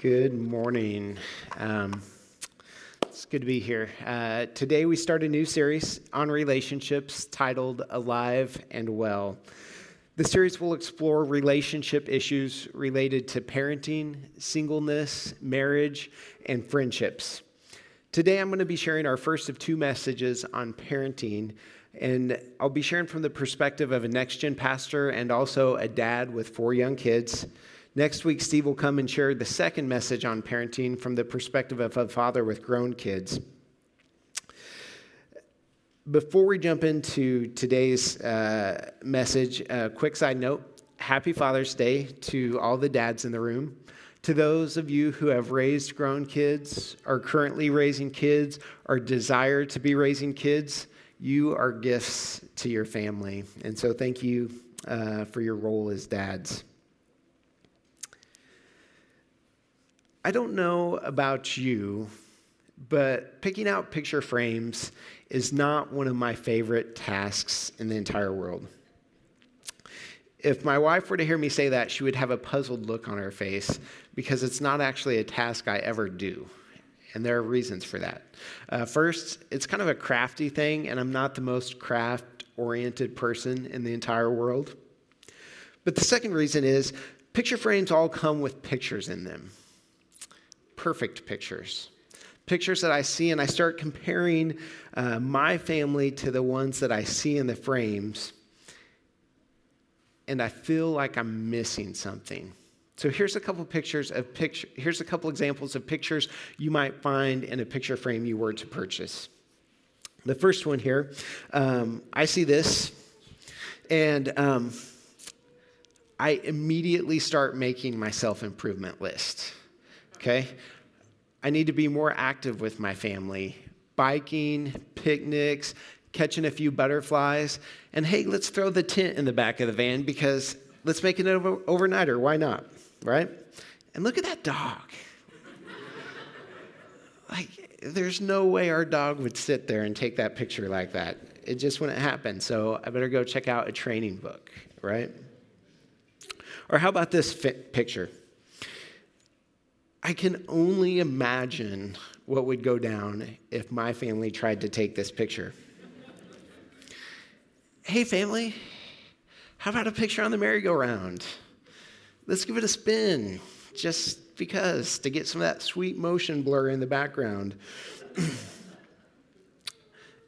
Good morning. Um, it's good to be here. Uh, today we start a new series on relationships titled Alive and Well. The series will explore relationship issues related to parenting, singleness, marriage, and friendships. Today I'm going to be sharing our first of two messages on parenting, and I'll be sharing from the perspective of a next gen pastor and also a dad with four young kids. Next week, Steve will come and share the second message on parenting from the perspective of a father with grown kids. Before we jump into today's uh, message, a quick side note Happy Father's Day to all the dads in the room. To those of you who have raised grown kids, are currently raising kids, or desire to be raising kids, you are gifts to your family. And so, thank you uh, for your role as dads. I don't know about you, but picking out picture frames is not one of my favorite tasks in the entire world. If my wife were to hear me say that, she would have a puzzled look on her face because it's not actually a task I ever do. And there are reasons for that. Uh, first, it's kind of a crafty thing, and I'm not the most craft oriented person in the entire world. But the second reason is picture frames all come with pictures in them perfect pictures. Pictures that I see, and I start comparing uh, my family to the ones that I see in the frames, and I feel like I'm missing something. So here's a couple pictures of picture. Here's a couple examples of pictures you might find in a picture frame you were to purchase. The first one here, um, I see this, and um, I immediately start making my self improvement list okay? I need to be more active with my family, biking, picnics, catching a few butterflies. And hey, let's throw the tent in the back of the van because let's make it an over- overnighter. Why not? Right? And look at that dog. like, there's no way our dog would sit there and take that picture like that. It just wouldn't happen. So I better go check out a training book, right? Or how about this picture? I can only imagine what would go down if my family tried to take this picture. hey, family, how about a picture on the merry-go-round? Let's give it a spin, just because, to get some of that sweet motion blur in the background.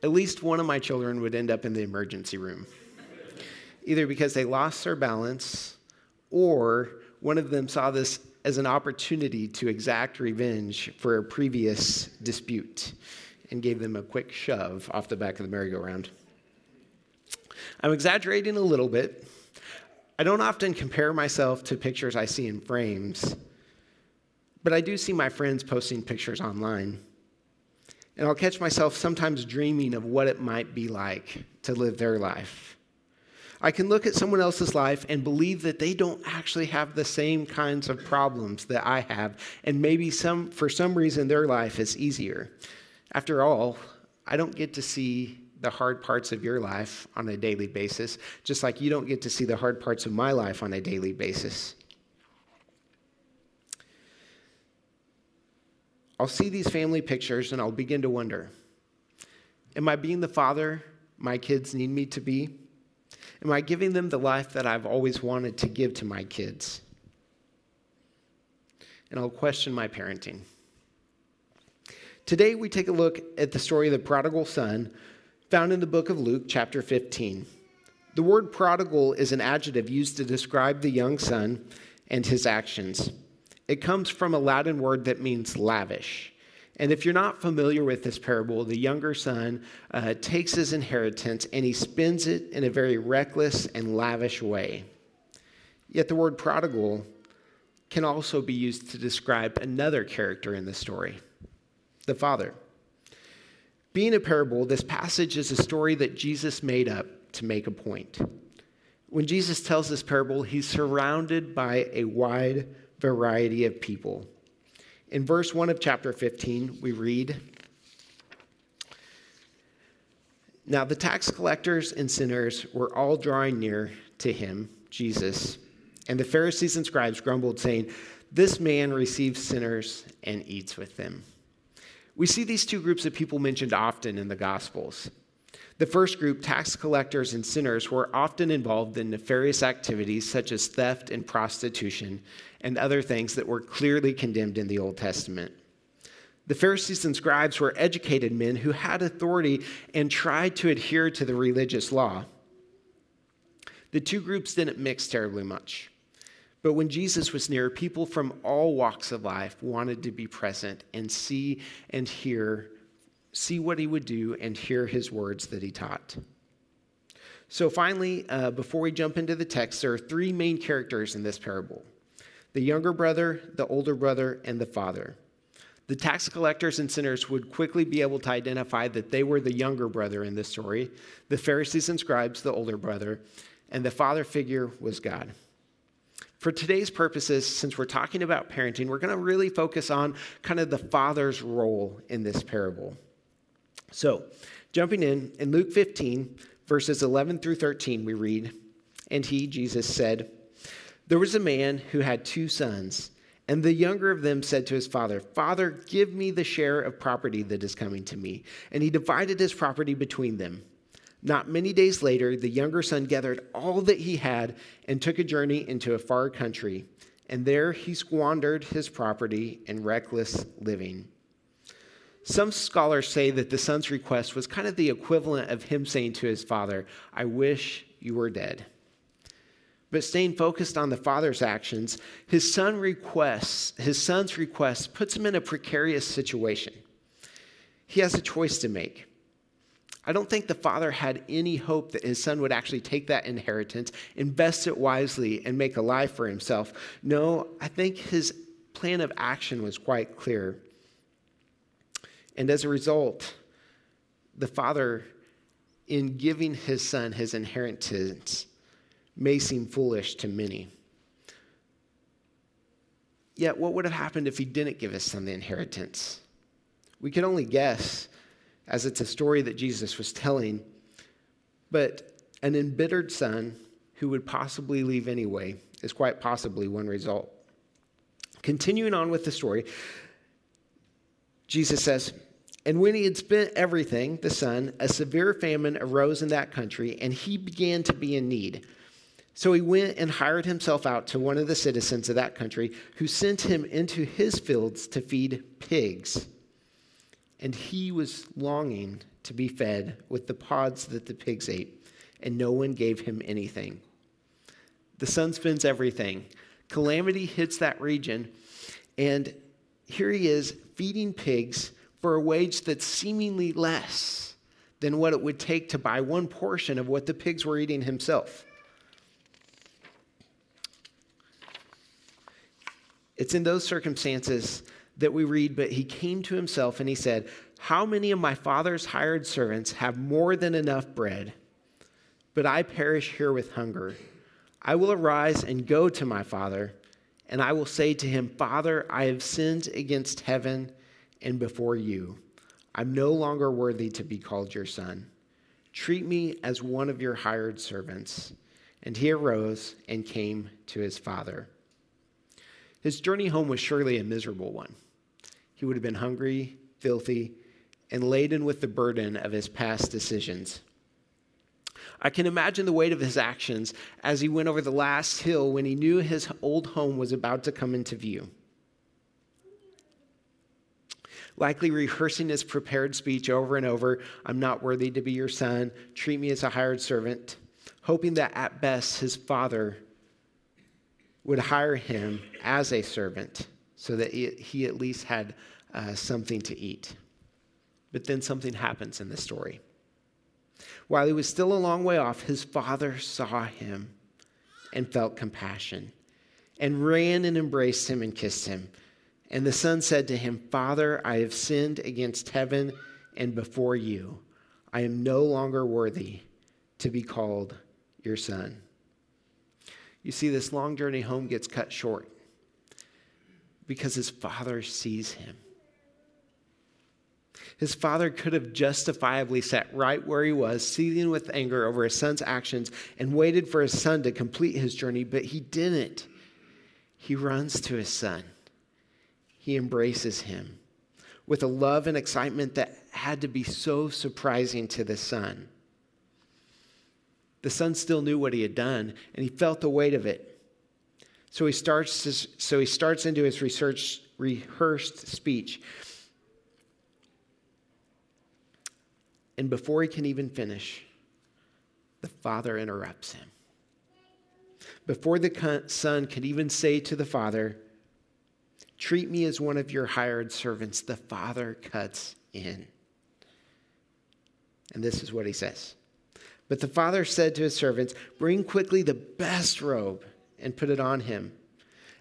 At least one of my children would end up in the emergency room, either because they lost their balance or one of them saw this as an opportunity to exact revenge for a previous dispute and gave them a quick shove off the back of the merry-go-round. I'm exaggerating a little bit. I don't often compare myself to pictures I see in frames, but I do see my friends posting pictures online. And I'll catch myself sometimes dreaming of what it might be like to live their life. I can look at someone else's life and believe that they don't actually have the same kinds of problems that I have, and maybe some, for some reason their life is easier. After all, I don't get to see the hard parts of your life on a daily basis, just like you don't get to see the hard parts of my life on a daily basis. I'll see these family pictures and I'll begin to wonder Am I being the father my kids need me to be? Am I giving them the life that I've always wanted to give to my kids? And I'll question my parenting. Today, we take a look at the story of the prodigal son found in the book of Luke, chapter 15. The word prodigal is an adjective used to describe the young son and his actions. It comes from a Latin word that means lavish. And if you're not familiar with this parable, the younger son uh, takes his inheritance and he spends it in a very reckless and lavish way. Yet the word prodigal can also be used to describe another character in the story the father. Being a parable, this passage is a story that Jesus made up to make a point. When Jesus tells this parable, he's surrounded by a wide variety of people. In verse 1 of chapter 15, we read Now the tax collectors and sinners were all drawing near to him, Jesus, and the Pharisees and scribes grumbled, saying, This man receives sinners and eats with them. We see these two groups of people mentioned often in the Gospels. The first group, tax collectors and sinners, were often involved in nefarious activities such as theft and prostitution and other things that were clearly condemned in the Old Testament. The Pharisees and scribes were educated men who had authority and tried to adhere to the religious law. The two groups didn't mix terribly much. But when Jesus was near, people from all walks of life wanted to be present and see and hear, see what he would do and hear his words that he taught. So, finally, uh, before we jump into the text, there are three main characters in this parable the younger brother, the older brother, and the father. The tax collectors and sinners would quickly be able to identify that they were the younger brother in this story, the Pharisees and scribes, the older brother, and the father figure was God. For today's purposes, since we're talking about parenting, we're going to really focus on kind of the father's role in this parable. So, jumping in, in Luke 15, verses 11 through 13, we read, And he, Jesus, said, There was a man who had two sons, and the younger of them said to his father, Father, give me the share of property that is coming to me. And he divided his property between them. Not many days later, the younger son gathered all that he had and took a journey into a far country. And there he squandered his property in reckless living. Some scholars say that the son's request was kind of the equivalent of him saying to his father, I wish you were dead. But staying focused on the father's actions, his son requests, his son's request puts him in a precarious situation. He has a choice to make. I don't think the father had any hope that his son would actually take that inheritance, invest it wisely, and make a life for himself. No, I think his plan of action was quite clear. And as a result, the father, in giving his son his inheritance, may seem foolish to many. Yet, what would have happened if he didn't give his son the inheritance? We can only guess as it's a story that Jesus was telling. But an embittered son who would possibly leave anyway is quite possibly one result. Continuing on with the story, Jesus says, And when he had spent everything, the son, a severe famine arose in that country, and he began to be in need. So he went and hired himself out to one of the citizens of that country, who sent him into his fields to feed pigs and he was longing to be fed with the pods that the pigs ate, and no one gave him anything. The son spends everything. Calamity hits that region, and here he is feeding pigs for a wage that's seemingly less than what it would take to buy one portion of what the pigs were eating himself. It's in those circumstances that we read, but he came to himself and he said, How many of my father's hired servants have more than enough bread? But I perish here with hunger. I will arise and go to my father, and I will say to him, Father, I have sinned against heaven and before you. I'm no longer worthy to be called your son. Treat me as one of your hired servants. And he arose and came to his father. His journey home was surely a miserable one. He would have been hungry, filthy, and laden with the burden of his past decisions. I can imagine the weight of his actions as he went over the last hill when he knew his old home was about to come into view. Likely rehearsing his prepared speech over and over I'm not worthy to be your son, treat me as a hired servant, hoping that at best his father would hire him as a servant so that he at least had uh, something to eat. But then something happens in the story. While he was still a long way off, his father saw him and felt compassion and ran and embraced him and kissed him. And the son said to him, Father, I have sinned against heaven and before you. I am no longer worthy to be called your son. You see, this long journey home gets cut short because his father sees him. His father could have justifiably sat right where he was, seething with anger over his son's actions, and waited for his son to complete his journey, but he didn't. he runs to his son. He embraces him with a love and excitement that had to be so surprising to the son. The son still knew what he had done, and he felt the weight of it. So he starts, so he starts into his research, rehearsed speech. And before he can even finish, the father interrupts him. Before the son can even say to the father, Treat me as one of your hired servants, the father cuts in. And this is what he says. But the father said to his servants, Bring quickly the best robe and put it on him,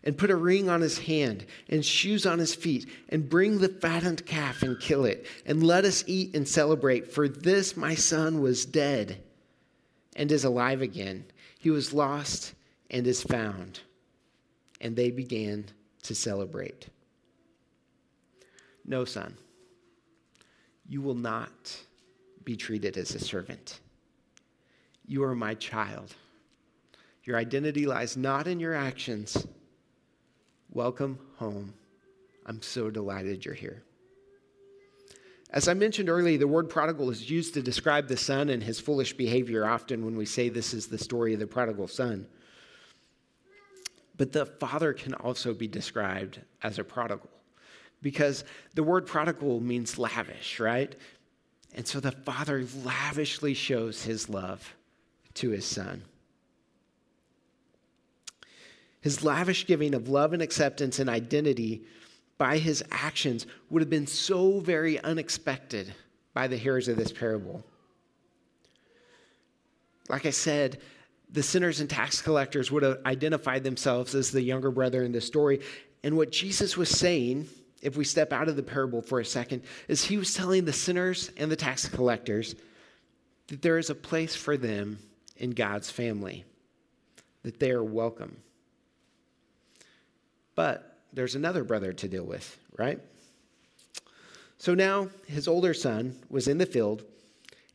and put a ring on his hand and shoes on his feet, and bring the fattened calf and kill it, and let us eat and celebrate. For this my son was dead and is alive again. He was lost and is found. And they began to celebrate. No, son, you will not be treated as a servant. You are my child. Your identity lies not in your actions. Welcome home. I'm so delighted you're here. As I mentioned earlier, the word prodigal is used to describe the son and his foolish behavior often when we say this is the story of the prodigal son. But the father can also be described as a prodigal because the word prodigal means lavish, right? And so the father lavishly shows his love to his son. His lavish giving of love and acceptance and identity by his actions would have been so very unexpected by the hearers of this parable. Like I said, the sinners and tax collectors would have identified themselves as the younger brother in the story. And what Jesus was saying, if we step out of the parable for a second, is he was telling the sinners and the tax collectors that there is a place for them in God's family, that they are welcome. But there's another brother to deal with, right? So now his older son was in the field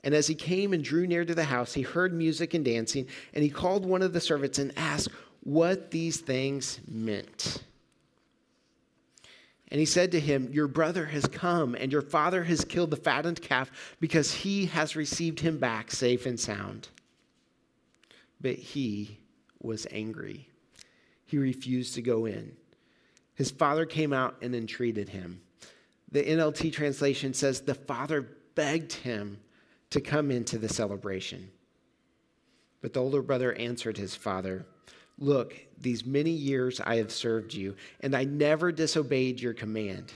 and as he came and drew near to the house, he heard music and dancing, and he called one of the servants and asked what these things meant. And he said to him, Your brother has come, and your father has killed the fattened calf because he has received him back safe and sound. But he was angry. He refused to go in. His father came out and entreated him. The NLT translation says, The father begged him to come into the celebration. But the older brother answered his father, Look, these many years I have served you, and I never disobeyed your command.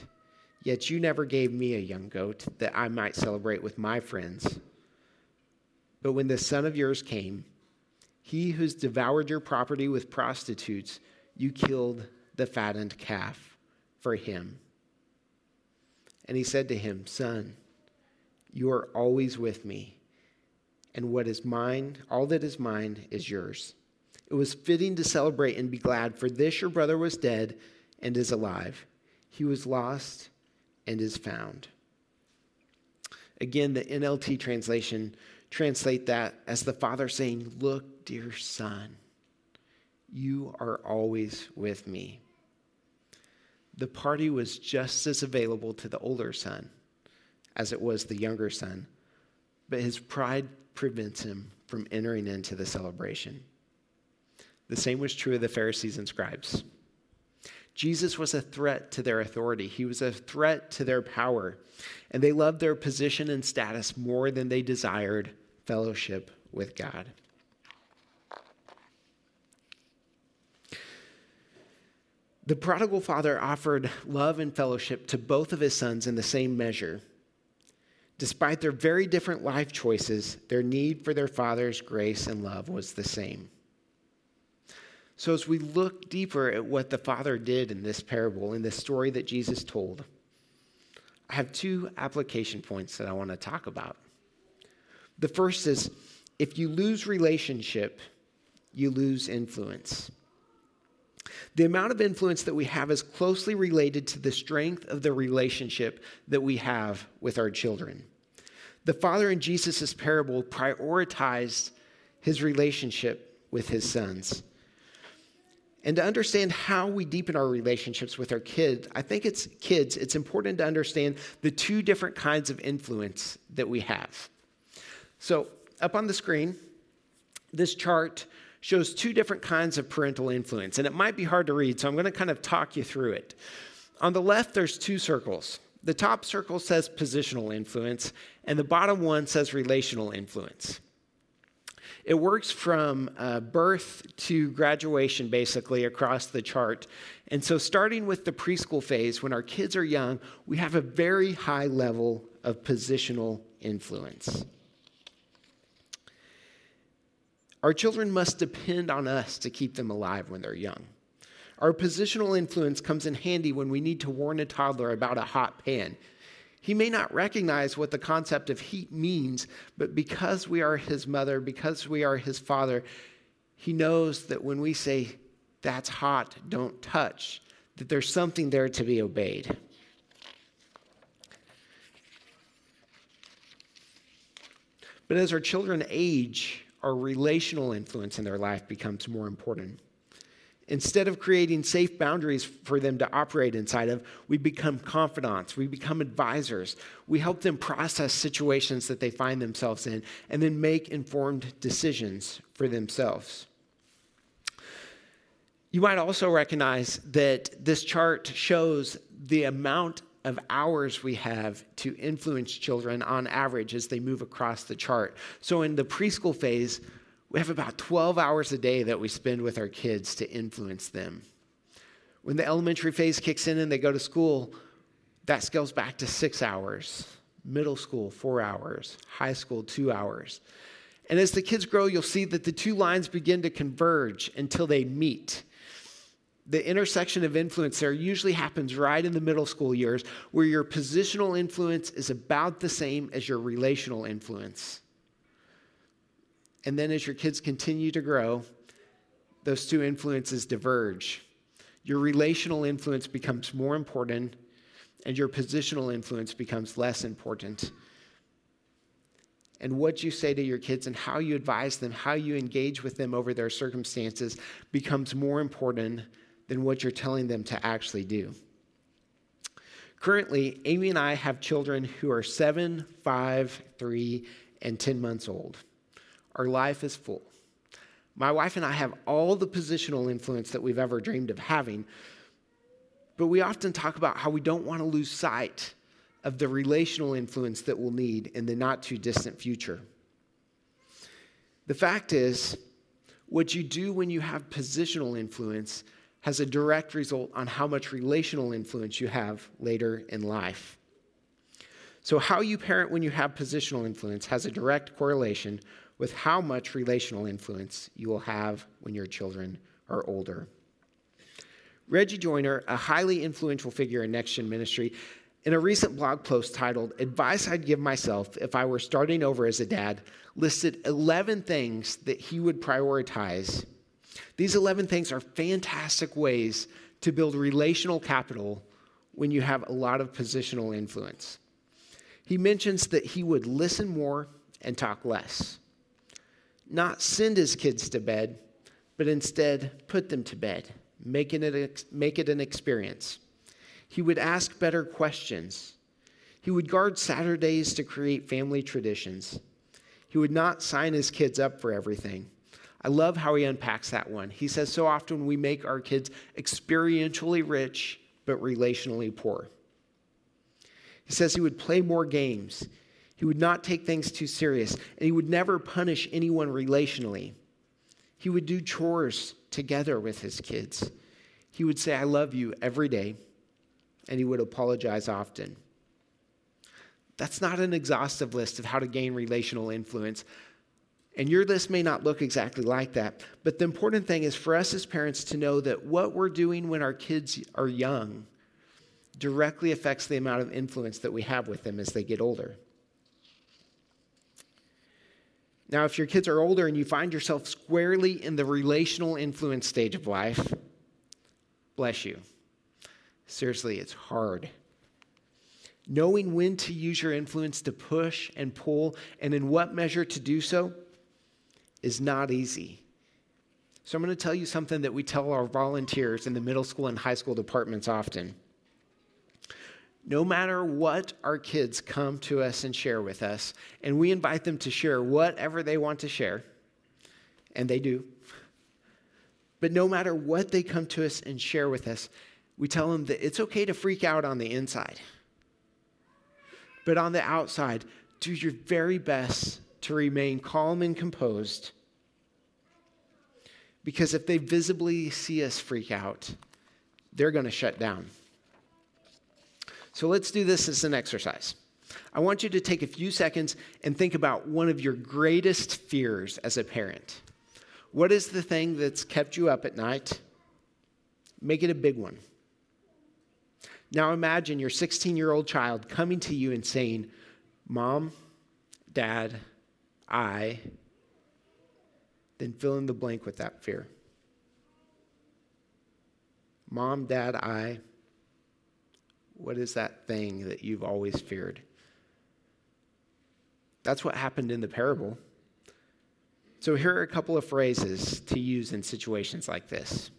Yet you never gave me a young goat that I might celebrate with my friends. But when the son of yours came, he who's devoured your property with prostitutes, you killed the fattened calf for him. And he said to him, Son, you are always with me, and what is mine, all that is mine, is yours. It was fitting to celebrate and be glad, for this your brother was dead and is alive. He was lost and is found. Again, the NLT translation translate that as the father saying, Look, dear son, you are always with me. The party was just as available to the older son as it was the younger son, but his pride prevents him from entering into the celebration. The same was true of the Pharisees and scribes. Jesus was a threat to their authority. He was a threat to their power. And they loved their position and status more than they desired fellowship with God. The prodigal father offered love and fellowship to both of his sons in the same measure. Despite their very different life choices, their need for their father's grace and love was the same. So, as we look deeper at what the father did in this parable, in this story that Jesus told, I have two application points that I want to talk about. The first is if you lose relationship, you lose influence. The amount of influence that we have is closely related to the strength of the relationship that we have with our children. The father in Jesus' parable prioritized his relationship with his sons. And to understand how we deepen our relationships with our kids, I think it's kids, it's important to understand the two different kinds of influence that we have. So, up on the screen, this chart shows two different kinds of parental influence, and it might be hard to read, so I'm going to kind of talk you through it. On the left, there's two circles. The top circle says positional influence, and the bottom one says relational influence. It works from uh, birth to graduation, basically, across the chart. And so, starting with the preschool phase, when our kids are young, we have a very high level of positional influence. Our children must depend on us to keep them alive when they're young. Our positional influence comes in handy when we need to warn a toddler about a hot pan. He may not recognize what the concept of heat means, but because we are his mother, because we are his father, he knows that when we say, that's hot, don't touch, that there's something there to be obeyed. But as our children age, our relational influence in their life becomes more important. Instead of creating safe boundaries for them to operate inside of, we become confidants, we become advisors. We help them process situations that they find themselves in and then make informed decisions for themselves. You might also recognize that this chart shows the amount of hours we have to influence children on average as they move across the chart. So in the preschool phase, we have about 12 hours a day that we spend with our kids to influence them. When the elementary phase kicks in and they go to school, that scales back to six hours. Middle school, four hours. High school, two hours. And as the kids grow, you'll see that the two lines begin to converge until they meet the intersection of influence there usually happens right in the middle school years where your positional influence is about the same as your relational influence. And then as your kids continue to grow, those two influences diverge. Your relational influence becomes more important, and your positional influence becomes less important. And what you say to your kids and how you advise them, how you engage with them over their circumstances becomes more important than what you're telling them to actually do. Currently, Amy and I have children who are seven, five, three, and 10 months old. Our life is full. My wife and I have all the positional influence that we've ever dreamed of having, but we often talk about how we don't want to lose sight of the relational influence that we'll need in the not too distant future. The fact is, what you do when you have positional influence has a direct result on how much relational influence you have later in life. So, how you parent when you have positional influence has a direct correlation with how much relational influence you will have when your children are older. Reggie Joiner, a highly influential figure in Next Gen Ministry, in a recent blog post titled Advice I'd Give Myself If I Were Starting Over as a Dad, listed 11 things that he would prioritize these 11 things are fantastic ways to build relational capital when you have a lot of positional influence. He mentions that he would listen more and talk less, not send his kids to bed, but instead put them to bed, making it, make it an experience. He would ask better questions. He would guard Saturdays to create family traditions. He would not sign his kids up for everything I love how he unpacks that one. He says, So often we make our kids experientially rich, but relationally poor. He says he would play more games. He would not take things too serious, and he would never punish anyone relationally. He would do chores together with his kids. He would say, I love you every day, and he would apologize often. That's not an exhaustive list of how to gain relational influence, and your list may not look exactly like that. But the important thing is for us as parents to know that what we're doing when our kids are young directly affects the amount of influence that we have with them as they get older. Now, if your kids are older and you find yourself squarely in the relational influence stage of life, bless you. Seriously, it's hard. Knowing when to use your influence to push and pull and in what measure to do so is not easy. So I'm going to tell you something that we tell our volunteers in the middle school and high school departments often. No matter what our kids come to us and share with us, and we invite them to share whatever they want to share, and they do. But no matter what they come to us and share with us, we tell them that it's okay to freak out on the inside. But on the outside, do your very best to remain calm and composed. Because if they visibly see us freak out, they're going to shut down. So let's do this as an exercise. I want you to take a few seconds and think about one of your greatest fears as a parent. What is the thing that's kept you up at night? Make it a big one. Now imagine your 16 year old child coming to you and saying, Mom, Dad, I, then fill in the blank with that fear. Mom, Dad, I, what is that thing that you've always feared? That's what happened in the parable. So, here are a couple of phrases to use in situations like this.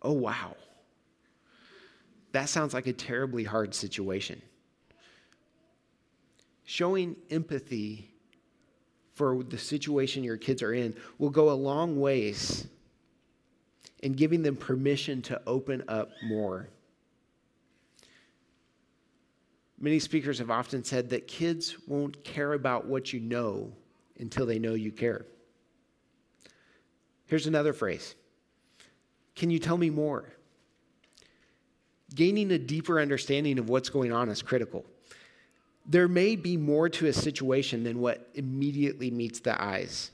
Oh, wow. That sounds like a terribly hard situation. Showing empathy for the situation your kids are in will go a long ways in giving them permission to open up more. Many speakers have often said that kids won't care about what you know until they know you care. Here's another phrase Can you tell me more? Gaining a deeper understanding of what's going on is critical. There may be more to a situation than what immediately meets the eyes.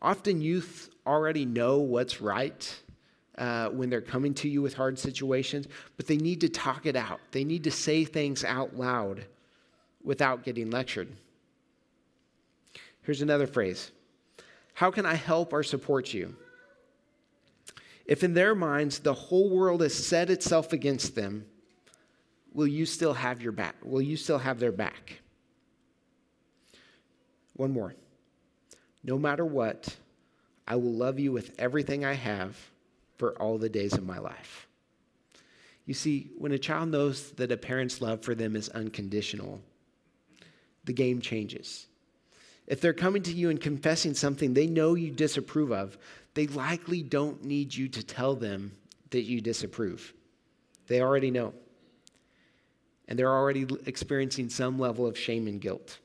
Often youth already know what's right uh, when they're coming to you with hard situations, but they need to talk it out. They need to say things out loud without getting lectured. Here's another phrase How can I help or support you? If in their minds the whole world has set itself against them, will you still have your back? Will you still have their back? One more. No matter what, I will love you with everything I have for all the days of my life. You see, when a child knows that a parent's love for them is unconditional, the game changes. If they're coming to you and confessing something they know you disapprove of, they likely don't need you to tell them that you disapprove. They already know. And they're already experiencing some level of shame and guilt.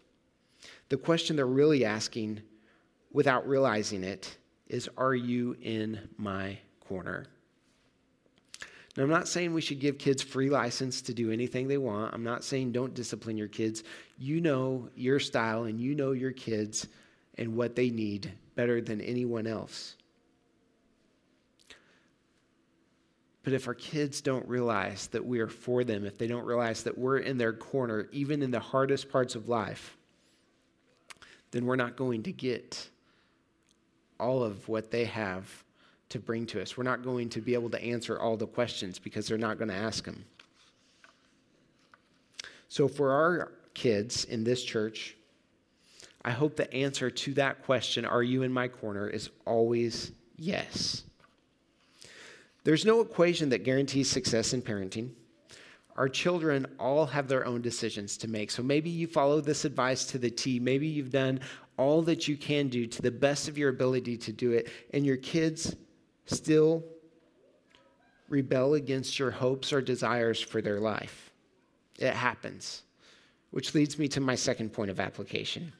The question they're really asking, without realizing it, is Are you in my corner. Now, I'm not saying we should give kids free license to do anything they want. I'm not saying don't discipline your kids. You know your style and you know your kids and what they need better than anyone else. But if our kids don't realize that we are for them, if they don't realize that we're in their corner, even in the hardest parts of life, then we're not going to get all of what they have to bring to us. We're not going to be able to answer all the questions because they're not going to ask them. So, for our kids in this church, I hope the answer to that question, Are you in my corner, is always yes. There's no equation that guarantees success in parenting. Our children all have their own decisions to make. So maybe you follow this advice to the T. Maybe you've done all that you can do to the best of your ability to do it, and your kids still rebel against your hopes or desires for their life. It happens. Which leads me to my second point of application.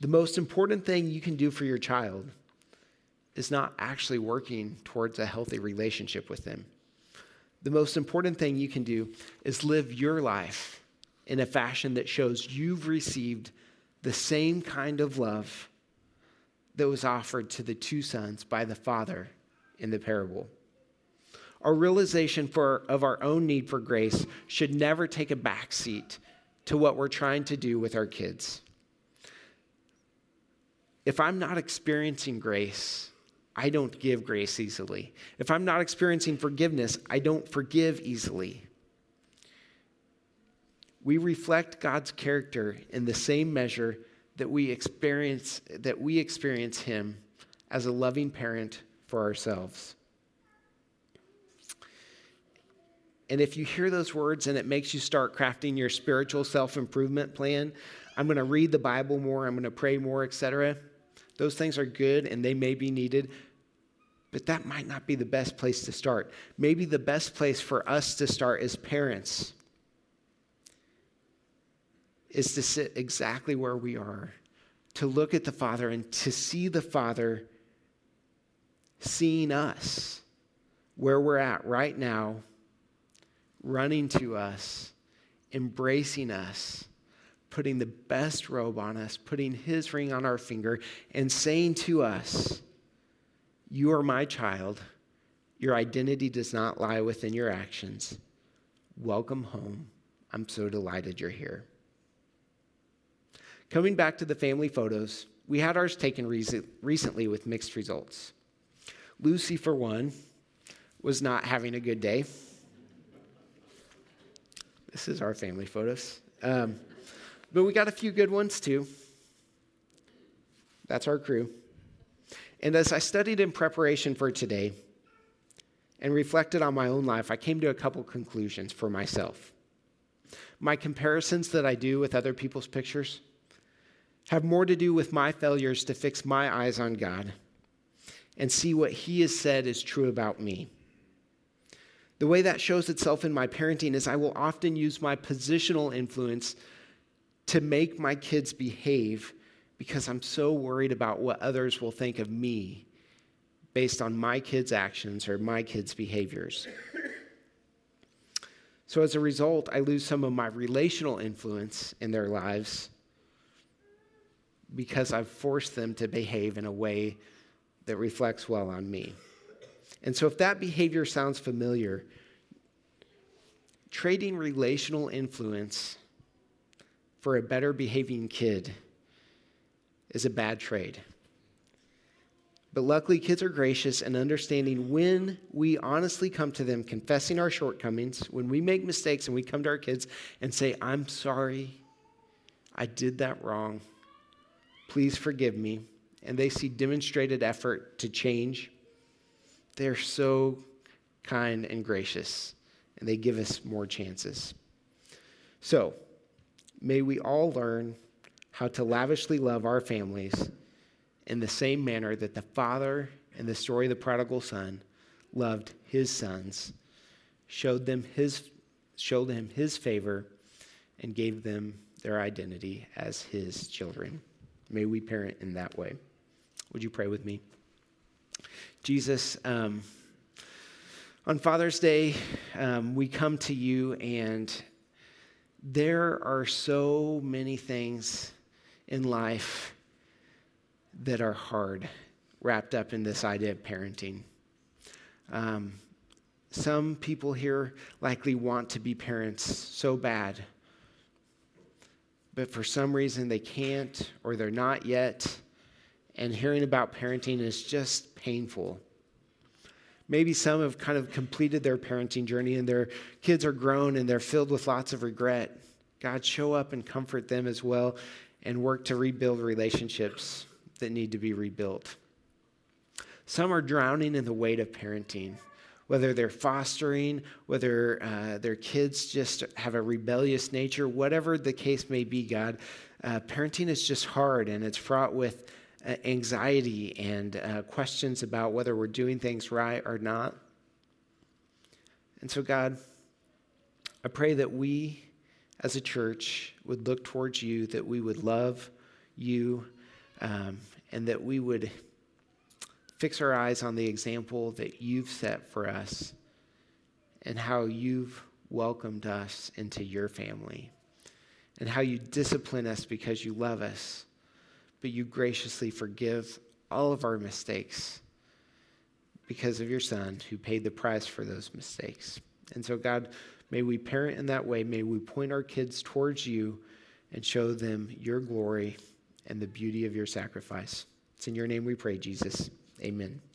The most important thing you can do for your child is not actually working towards a healthy relationship with them. The most important thing you can do is live your life in a fashion that shows you've received the same kind of love that was offered to the two sons by the father in the parable. Our realization for, of our own need for grace should never take a backseat to what we're trying to do with our kids. If I'm not experiencing grace, I don't give grace easily. If I'm not experiencing forgiveness, I don't forgive easily. We reflect God's character in the same measure that we experience that we experience him as a loving parent for ourselves. And if you hear those words and it makes you start crafting your spiritual self improvement plan, I'm going to read the Bible more, I'm going to pray more, etc. Those things are good and they may be needed, but that might not be the best place to start. Maybe the best place for us to start as parents is to sit exactly where we are, to look at the Father and to see the Father seeing us where we're at right now, running to us, embracing us, putting the best robe on us, putting his ring on our finger, and saying to us, You are my child. Your identity does not lie within your actions. Welcome home. I'm so delighted you're here. Coming back to the family photos, we had ours taken recently with mixed results. Lucy, for one, was not having a good day. This is our family photos. Um, but we got a few good ones too. That's our crew. And as I studied in preparation for today and reflected on my own life, I came to a couple conclusions for myself. My comparisons that I do with other people's pictures have more to do with my failures to fix my eyes on God and see what He has said is true about me. The way that shows itself in my parenting is I will often use my positional influence to make my kids behave because I'm so worried about what others will think of me based on my kids' actions or my kids' behaviors. So as a result, I lose some of my relational influence in their lives because I've forced them to behave in a way that reflects well on me. And so, if that behavior sounds familiar, trading relational influence for a better behaving kid is a bad trade. But luckily, kids are gracious and understanding when we honestly come to them, confessing our shortcomings, when we make mistakes and we come to our kids and say, I'm sorry, I did that wrong. Please forgive me. And they see demonstrated effort to change. They're so kind and gracious, and they give us more chances. So, may we all learn how to lavishly love our families in the same manner that the Father in the story of the prodigal son loved his sons, showed them his, showed them his favor, and gave them their identity as his children. May we parent in that way. Would you pray with me? Jesus, um, on Father's Day, um, we come to you, and there are so many things in life that are hard wrapped up in this idea of parenting. Um, some people here likely want to be parents so bad but for some reason they can't or they're not yet. And hearing about parenting is just painful. Maybe some have kind of completed their parenting journey and their kids are grown and they're filled with lots of regret. God, show up and comfort them as well and work to rebuild relationships that need to be rebuilt. Some are drowning in the weight of parenting whether they're fostering, whether uh, their kids just have a rebellious nature, whatever the case may be, God, uh, parenting is just hard and it's fraught with anxiety and uh, questions about whether we're doing things right or not. And so, God, I pray that we as a church would look towards you, that we would love you, um, and that we would fix our eyes on the example that you've set for us and how you've welcomed us into your family and how you discipline us because you love us, but you graciously forgive all of our mistakes because of your son who paid the price for those mistakes. And so, God, may we parent in that way. May we point our kids towards you and show them your glory and the beauty of your sacrifice. It's in your name we pray, Jesus. Amen.